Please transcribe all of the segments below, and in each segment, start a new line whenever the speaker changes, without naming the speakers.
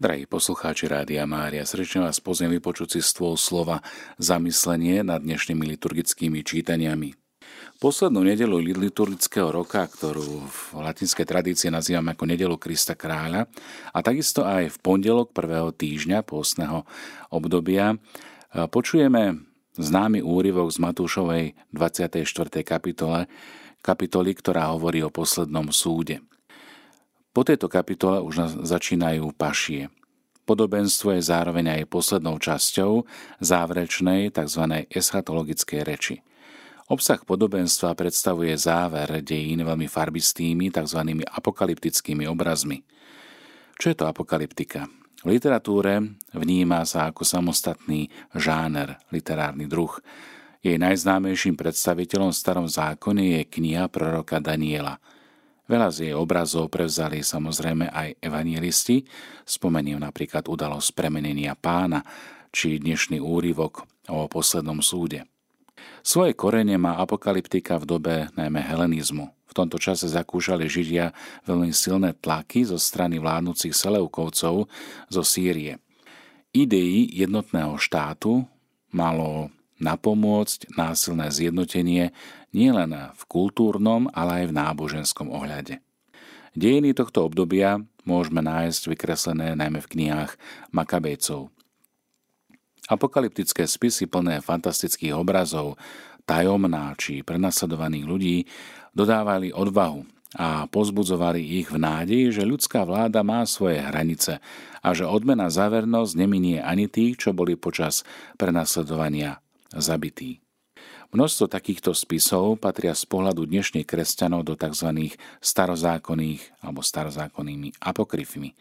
Drahí poslucháči Rádia Mária, srdečne vás pozriem vypočuť si stôl slova zamyslenie nad dnešnými liturgickými čítaniami. Poslednú nedelu liturgického roka, ktorú v latinskej tradícii nazývame ako nedelu Krista kráľa, a takisto aj v pondelok prvého týždňa pôstneho obdobia, počujeme známy úryvok z Matúšovej 24. kapitole, kapitoly, ktorá hovorí o poslednom súde. Po tejto kapitole už začínajú pašie. Podobenstvo je zároveň aj poslednou časťou záverečnej tzv. eschatologickej reči. Obsah podobenstva predstavuje záver dejín veľmi farbistými tzv. apokalyptickými obrazmi. Čo je to apokalyptika? V literatúre vníma sa ako samostatný žáner, literárny druh. Jej najznámejším predstaviteľom v starom zákone je kniha proroka Daniela – Veľa z jej obrazov prevzali samozrejme aj evangelisti, spomeniem napríklad udalosť premenenia pána, či dnešný úryvok o poslednom súde. Svoje korene má apokalyptika v dobe najmä helenizmu. V tomto čase zakúšali Židia veľmi silné tlaky zo strany vládnúcich Seleukovcov zo Sýrie. Idei jednotného štátu malo napomôcť násilné zjednotenie nielen v kultúrnom, ale aj v náboženskom ohľade. Dejiny tohto obdobia môžeme nájsť vykreslené najmä v knihách Makabejcov. Apokalyptické spisy plné fantastických obrazov, tajomná či prenasledovaných ľudí dodávali odvahu a pozbudzovali ich v nádeji, že ľudská vláda má svoje hranice a že odmena za vernosť neminie ani tých, čo boli počas prenasledovania zabití. Množstvo takýchto spisov patria z pohľadu dnešných kresťanov do tzv. starozákonných alebo starozákonnými apokryfmi.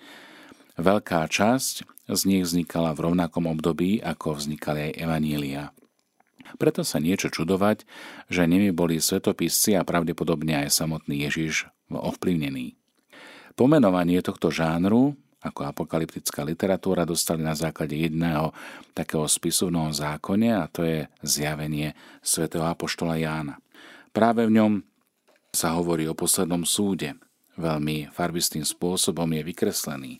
Veľká časť z nich vznikala v rovnakom období, ako vznikali aj evanília. Preto sa niečo čudovať, že nimi boli svetopisci a pravdepodobne aj samotný Ježiš ovplyvnený. Pomenovanie tohto žánru ako apokalyptická literatúra dostali na základe jedného takého spisu v Novom zákone a to je zjavenie svätého Apoštola Jána. Práve v ňom sa hovorí o poslednom súde. Veľmi farbistým spôsobom je vykreslený.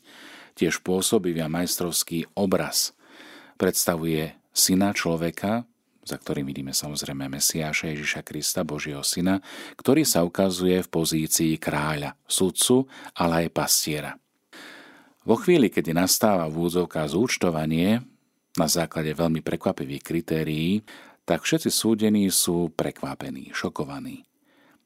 Tiež pôsobivý a majstrovský obraz predstavuje syna človeka, za ktorým vidíme samozrejme Mesiáša Ježiša Krista, Božieho syna, ktorý sa ukazuje v pozícii kráľa, sudcu, ale aj pastiera. Vo chvíli, kedy nastáva v úzovka zúčtovanie na základe veľmi prekvapivých kritérií, tak všetci súdení sú prekvapení, šokovaní.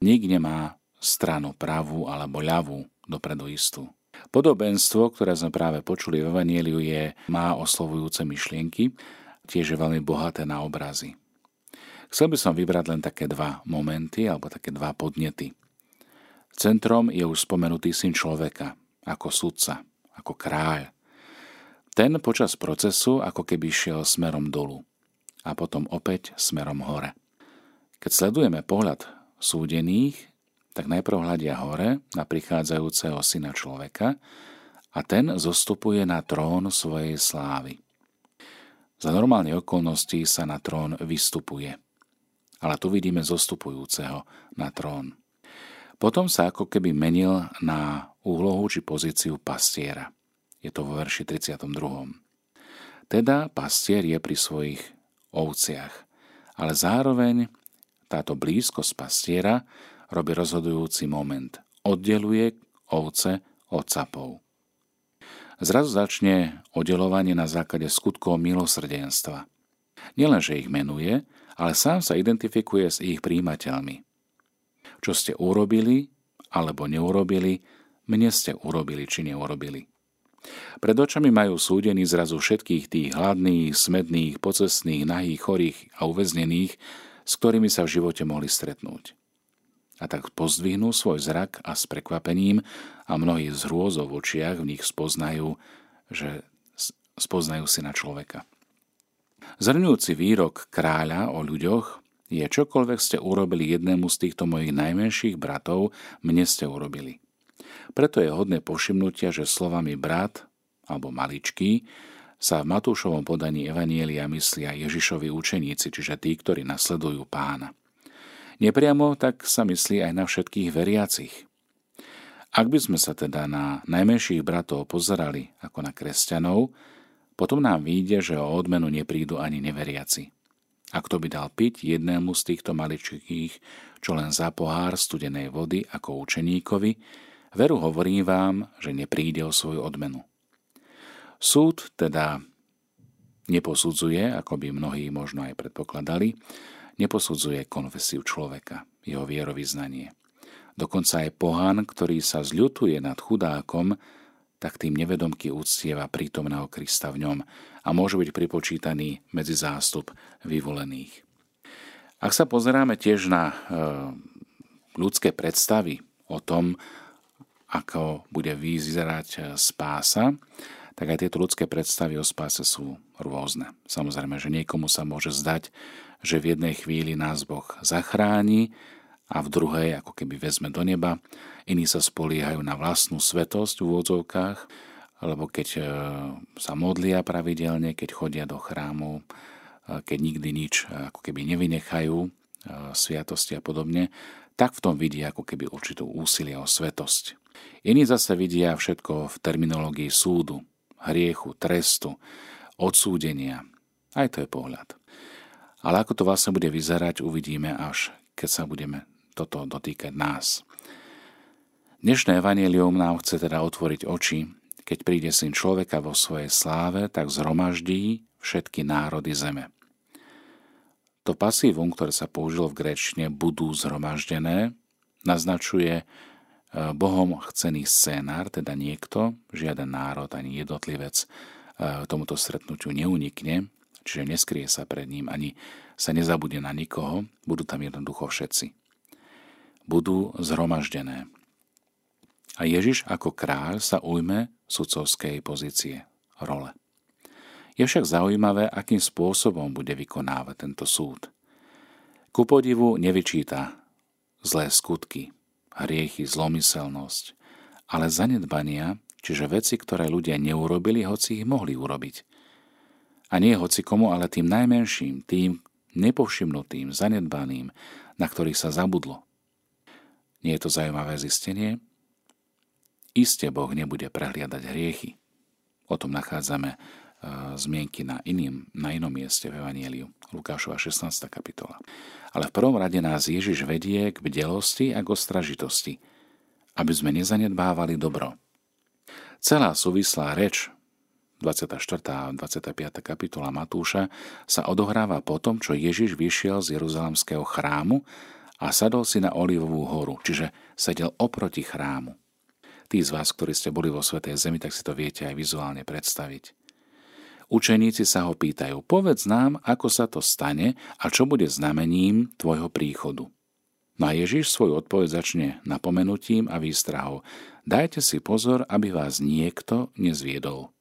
Nik nemá stranu pravú alebo ľavú dopredu istú. Podobenstvo, ktoré sme práve počuli v Evangeliu, je, má oslovujúce myšlienky, tiež je veľmi bohaté na obrazy. Chcel by som vybrať len také dva momenty alebo také dva podnety. Centrom je už spomenutý syn človeka ako sudca, ako kráľ. Ten počas procesu ako keby šiel smerom dolu a potom opäť smerom hore. Keď sledujeme pohľad súdených, tak najprv hľadia hore na prichádzajúceho syna človeka a ten zostupuje na trón svojej slávy. Za normálne okolnosti sa na trón vystupuje. Ale tu vidíme zostupujúceho na trón. Potom sa ako keby menil na úlohu či pozíciu pastiera. Je to vo verši 32. Teda pastier je pri svojich ovciach, ale zároveň táto blízkosť pastiera robí rozhodujúci moment. Oddeluje ovce od capov. Zrazu začne oddelovanie na základe skutkov milosrdenstva. Nielenže ich menuje, ale sám sa identifikuje s ich príjimateľmi. Čo ste urobili alebo neurobili, mne ste urobili či neurobili. Pred očami majú súdení zrazu všetkých tých hladných, smedných, pocestných, nahých, chorých a uväznených, s ktorými sa v živote mohli stretnúť. A tak pozdvihnú svoj zrak a s prekvapením a mnohí z hrôzov v očiach v nich spoznajú, že spoznajú si na človeka. Zrňujúci výrok kráľa o ľuďoch je čokoľvek ste urobili jednému z týchto mojich najmenších bratov, mne ste urobili. Preto je hodné povšimnutia, že slovami brat alebo maličký sa v Matúšovom podaní Evanielia myslia Ježišovi učeníci, čiže tí, ktorí nasledujú pána. Nepriamo tak sa myslí aj na všetkých veriacich. Ak by sme sa teda na najmenších bratov pozerali ako na kresťanov, potom nám vyjde, že o odmenu neprídu ani neveriaci. A kto by dal piť jednému z týchto maličkých, čo len za pohár studenej vody ako učeníkovi, veru hovorím vám, že nepríde o svoju odmenu. Súd teda neposudzuje, ako by mnohí možno aj predpokladali, neposudzuje konfesiu človeka, jeho vierovýznanie. Dokonca aj pohán, ktorý sa zľutuje nad chudákom, tak tým nevedomky úctieva prítomného Krista v ňom a môže byť pripočítaný medzi zástup vyvolených. Ak sa pozeráme tiež na e, ľudské predstavy o tom, ako bude vyzerať e, spása, tak aj tieto ľudské predstavy o spáse sú rôzne. Samozrejme, že niekomu sa môže zdať, že v jednej chvíli nás Boh zachráni a v druhej ako keby vezme do neba. Iní sa spoliehajú na vlastnú svetosť v úvodzovkách, alebo keď e, sa modlia pravidelne, keď chodia do chrámu, e, keď nikdy nič ako keby nevynechajú, sviatosti a podobne, tak v tom vidia ako keby určitú úsilie o svetosť. Iní zase vidia všetko v terminológii súdu, hriechu, trestu, odsúdenia. Aj to je pohľad. Ale ako to vlastne bude vyzerať, uvidíme až keď sa budeme toto dotýkať nás. Dnešné evanelium nám chce teda otvoriť oči, keď príde syn človeka vo svojej sláve, tak zhromaždí všetky národy zeme. To pasívum, ktoré sa použilo v gréčne budú zhromaždené, naznačuje Bohom chcený scénár, teda niekto, žiaden národ ani jednotlivec e, tomuto stretnutiu neunikne, čiže neskrie sa pred ním, ani sa nezabude na nikoho, budú tam jednoducho všetci budú zhromaždené. A Ježiš ako kráľ sa ujme sudcovskej pozície, role. Je však zaujímavé, akým spôsobom bude vykonávať tento súd. Ku podivu nevyčíta zlé skutky, hriechy, zlomyselnosť, ale zanedbania, čiže veci, ktoré ľudia neurobili, hoci ich mohli urobiť. A nie hoci komu, ale tým najmenším, tým nepovšimnutým, zanedbaným, na ktorých sa zabudlo. Nie je to zaujímavé zistenie? Isté Boh nebude prehliadať hriechy. O tom nachádzame zmienky na, iným, na inom mieste v Evangeliu, Lukášova 16. kapitola. Ale v prvom rade nás Ježiš vedie k bdelosti a k ostražitosti, aby sme nezanedbávali dobro. Celá súvislá reč 24. a 25. kapitola Matúša sa odohráva po tom, čo Ježiš vyšiel z Jeruzalemského chrámu a sadol si na Olivovú horu, čiže sedel oproti chrámu. Tí z vás, ktorí ste boli vo Svetej Zemi, tak si to viete aj vizuálne predstaviť. Učeníci sa ho pýtajú, povedz nám, ako sa to stane a čo bude znamením tvojho príchodu. No a Ježiš svoju odpoveď začne napomenutím a výstrahou. Dajte si pozor, aby vás niekto nezviedol.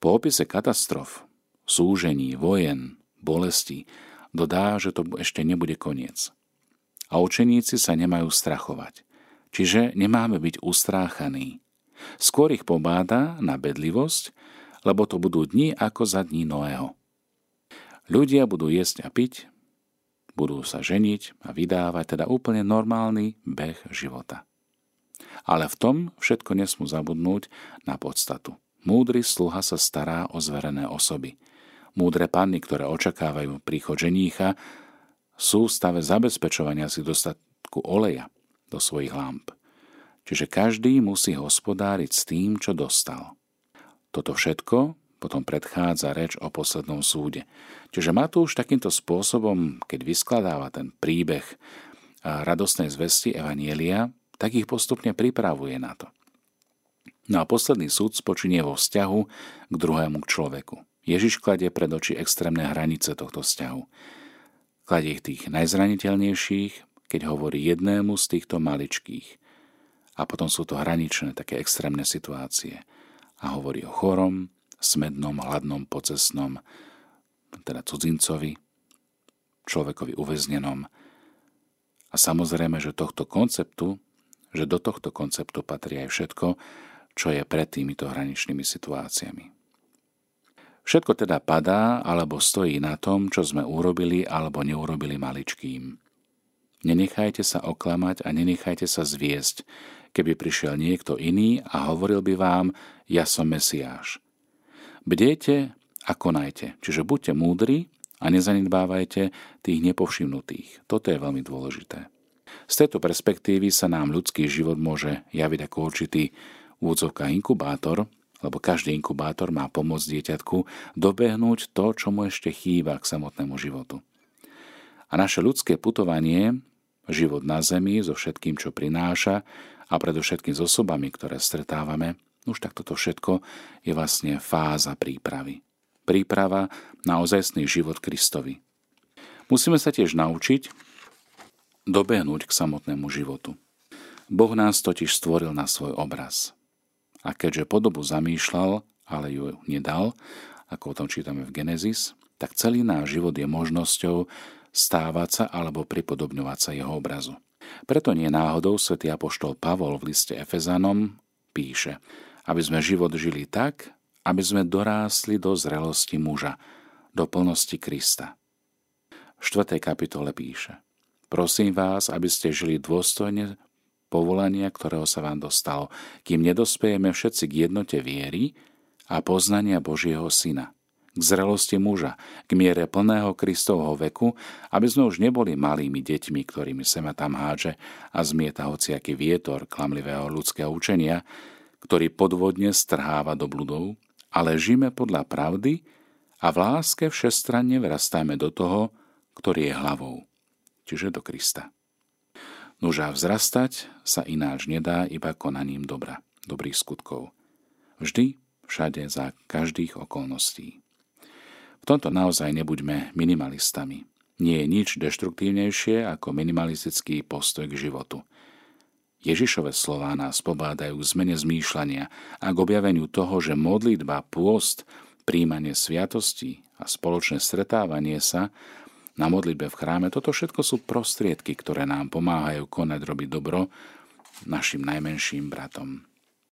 Po opise katastrof, súžení, vojen, bolesti, dodá, že to ešte nebude koniec a učeníci sa nemajú strachovať. Čiže nemáme byť ustráchaní. Skôr ich pobáda na bedlivosť, lebo to budú dni ako za dní Noého. Ľudia budú jesť a piť, budú sa ženiť a vydávať, teda úplne normálny beh života. Ale v tom všetko nesmú zabudnúť na podstatu. Múdry sluha sa stará o zverené osoby. Múdre panny, ktoré očakávajú príchod ženícha, sú v stave zabezpečovania si dostatku oleja do svojich lamp. Čiže každý musí hospodáriť s tým, čo dostal. Toto všetko potom predchádza reč o poslednom súde. Čiže Matúš takýmto spôsobom, keď vyskladáva ten príbeh radostnej zvesti Evanielia, tak ich postupne pripravuje na to. No a posledný súd spočinie vo vzťahu k druhému človeku. Ježiš kladie pred oči extrémne hranice tohto vzťahu. Kladie tých najzraniteľnejších, keď hovorí jednému z týchto maličkých. A potom sú to hraničné, také extrémne situácie. A hovorí o chorom, smednom, hladnom, pocesnom, teda cudzincovi, človekovi uväznenom. A samozrejme, že tohto konceptu, že do tohto konceptu patrí aj všetko, čo je pred týmito hraničnými situáciami. Všetko teda padá alebo stojí na tom, čo sme urobili alebo neurobili maličkým. Nenechajte sa oklamať a nenechajte sa zviesť, keby prišiel niekto iný a hovoril by vám, ja som Mesiáš. Bdejte a konajte, čiže buďte múdri a nezanedbávajte tých nepovšimnutých. Toto je veľmi dôležité. Z tejto perspektívy sa nám ľudský život môže javiť ako určitý úvodzovka inkubátor, lebo každý inkubátor má pomôcť dieťatku dobehnúť to, čo mu ešte chýba k samotnému životu. A naše ľudské putovanie život na zemi so všetkým, čo prináša a predovšetkým s osobami, ktoré stretávame, už tak toto všetko je vlastne fáza prípravy. Príprava na ozajstný život Kristovi. Musíme sa tiež naučiť dobehnúť k samotnému životu. Boh nás totiž stvoril na svoj obraz. A keďže podobu zamýšľal, ale ju nedal, ako o tom čítame v Genesis, tak celý náš život je možnosťou stávať sa alebo pripodobňovať sa jeho obrazu. Preto nie náhodou svätý apoštol Pavol v liste Efezanom píše, aby sme život žili tak, aby sme dorástli do zrelosti muža, do plnosti Krista. V 4. kapitole píše Prosím vás, aby ste žili dôstojne povolania, ktorého sa vám dostalo, kým nedospejeme všetci k jednote viery a poznania Božieho Syna, k zrelosti muža, k miere plného Kristovho veku, aby sme už neboli malými deťmi, ktorými ma tam hádže a zmieta hociaký vietor klamlivého ľudského učenia, ktorý podvodne strháva do bludov, ale žijeme podľa pravdy a v láske všestranne vrastajme do toho, ktorý je hlavou, čiže do Krista. Nuža vzrastať sa ináč nedá iba konaním dobra, dobrých skutkov. Vždy, všade, za každých okolností. Tomto naozaj nebuďme minimalistami. Nie je nič deštruktívnejšie ako minimalistický postoj k životu. Ježišove slová nás pobádajú k zmene zmýšľania a k objaveniu toho, že modlitba, pôst, príjmanie sviatosti a spoločné stretávanie sa na modlitbe v chráme, toto všetko sú prostriedky, ktoré nám pomáhajú konať robiť dobro našim najmenším bratom.